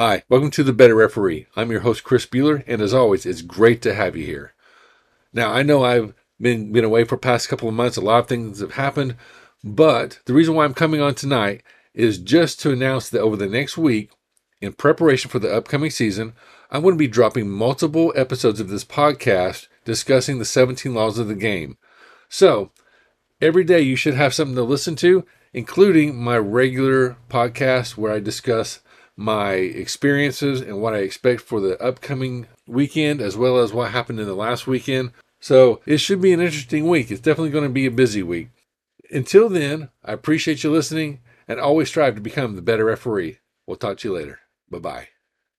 Hi, welcome to The Better Referee. I'm your host, Chris Bueller, and as always, it's great to have you here. Now, I know I've been, been away for the past couple of months, a lot of things have happened, but the reason why I'm coming on tonight is just to announce that over the next week, in preparation for the upcoming season, I'm going to be dropping multiple episodes of this podcast discussing the 17 laws of the game. So, every day you should have something to listen to, including my regular podcast where I discuss my experiences and what I expect for the upcoming weekend, as well as what happened in the last weekend. So it should be an interesting week. It's definitely going to be a busy week. Until then, I appreciate you listening and always strive to become the better referee. We'll talk to you later. Bye bye.